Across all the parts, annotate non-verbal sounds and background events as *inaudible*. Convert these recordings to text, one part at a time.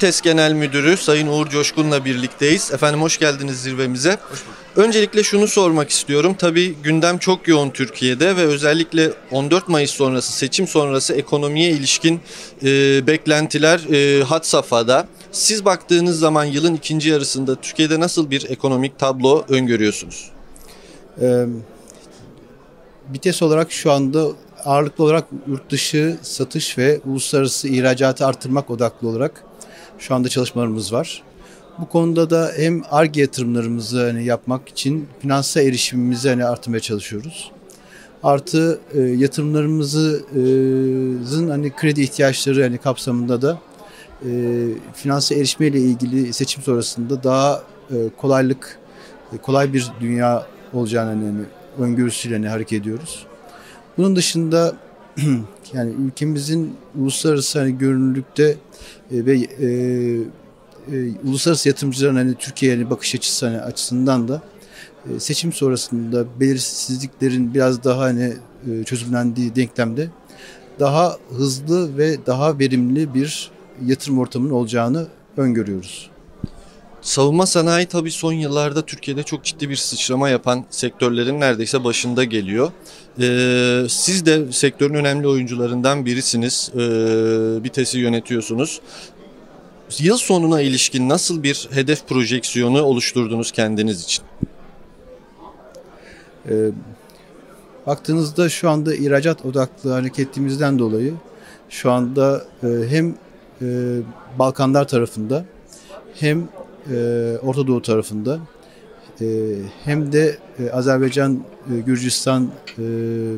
Vites Genel Müdürü Sayın Uğur Coşkun'la birlikteyiz. Efendim hoş geldiniz zirvemize. Hoş Öncelikle şunu sormak istiyorum. Tabii gündem çok yoğun Türkiye'de ve özellikle 14 Mayıs sonrası seçim sonrası ekonomiye ilişkin e, beklentiler e, had safhada. Siz baktığınız zaman yılın ikinci yarısında Türkiye'de nasıl bir ekonomik tablo öngörüyorsunuz? Ee, Vites olarak şu anda ağırlıklı olarak yurt dışı satış ve uluslararası ihracatı artırmak odaklı olarak şu anda çalışmalarımız var. Bu konuda da hem ARGE yatırımlarımızı hani yapmak için finansal erişimimizi hani artırmaya çalışıyoruz. Artı e, yatırımlarımızın hani kredi ihtiyaçları hani kapsamında da e, finansal erişime ile ilgili seçim sonrasında daha e, kolaylık, e, kolay bir dünya olacağını hani, hani öngörüsüyle hani hareket ediyoruz. Bunun dışında *clears throat* yani ülkemizin uluslararası hani görünürlükte e, ve e, e, uluslararası yatırımcıların hani Türkiye'ye hani bakış açısı hani açısından da e, seçim sonrasında belirsizliklerin biraz daha hani e, çözümlendiği denklemde daha hızlı ve daha verimli bir yatırım ortamının olacağını öngörüyoruz. Savunma sanayi tabii son yıllarda Türkiye'de çok ciddi bir sıçrama yapan sektörlerin neredeyse başında geliyor. Ee, siz de sektörün önemli oyuncularından birisiniz. Ee, BİTES'i yönetiyorsunuz. Yıl sonuna ilişkin nasıl bir hedef projeksiyonu oluşturdunuz kendiniz için? Ee, baktığınızda şu anda ihracat odaklı hareketimizden dolayı şu anda e, hem e, Balkanlar tarafında hem e, Orta Doğu tarafında e, hem de e, Azerbaycan, e, Gürcistan e,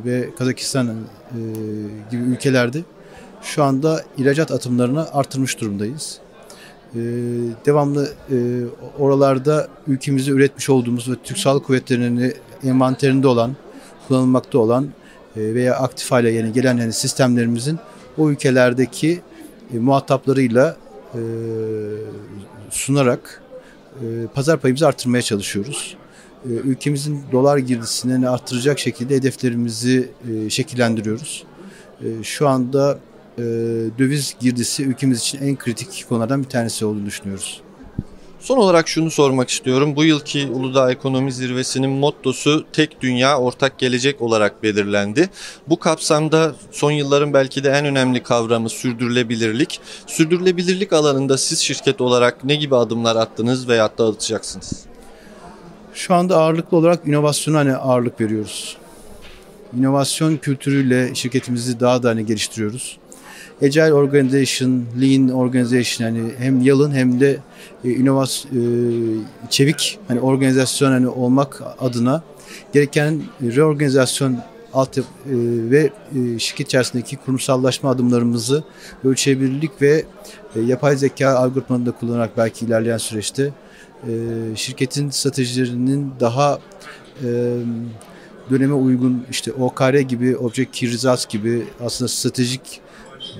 ve Kazakistan e, gibi ülkelerde şu anda ihracat atımlarını artırmış durumdayız. E, devamlı e, oralarda ülkemizde üretmiş olduğumuz ve Türk Sağlık Kuvvetleri'nin envanterinde olan, kullanılmakta olan e, veya aktif hale yeni gelen yani sistemlerimizin o ülkelerdeki e, muhataplarıyla e, sunarak e, pazar payımızı arttırmaya çalışıyoruz. E, ülkemizin dolar girdisini arttıracak şekilde hedeflerimizi e, şekillendiriyoruz. E, şu anda e, döviz girdisi ülkemiz için en kritik konulardan bir tanesi olduğunu düşünüyoruz. Son olarak şunu sormak istiyorum. Bu yılki Uludağ Ekonomi Zirvesi'nin mottosu tek dünya ortak gelecek olarak belirlendi. Bu kapsamda son yılların belki de en önemli kavramı sürdürülebilirlik. Sürdürülebilirlik alanında siz şirket olarak ne gibi adımlar attınız veya da atacaksınız? Şu anda ağırlıklı olarak inovasyona hani ağırlık veriyoruz. İnovasyon kültürüyle şirketimizi daha da hani geliştiriyoruz. Agile Organization, Lean Organization hani hem yalın hem de e, inovasyon e, çevik hani organizasyon hani olmak adına gereken reorganizasyon alt e, ve e, şirket içerisindeki kurumsallaşma adımlarımızı ölçebilirlik ve yapay zeka algoritmalarını da kullanarak belki ilerleyen süreçte şirketin stratejilerinin daha döneme uygun işte OKR gibi, Object Key Results gibi aslında stratejik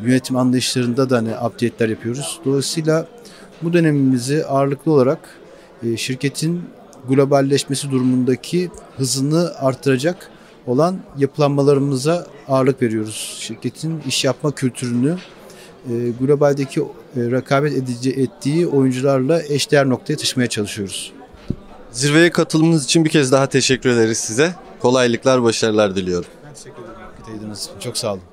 yönetim anlayışlarında da hani update'ler yapıyoruz. Dolayısıyla bu dönemimizi ağırlıklı olarak e, şirketin globalleşmesi durumundaki hızını artıracak olan yapılanmalarımıza ağırlık veriyoruz. Şirketin iş yapma kültürünü e, globaldeki e, rekabet edici ettiği oyuncularla eşdeğer noktaya taşımaya çalışıyoruz. Zirveye katılımınız için bir kez daha teşekkür ederiz size. Kolaylıklar, başarılar diliyorum. Ben teşekkür ederim. Çok sağ olun.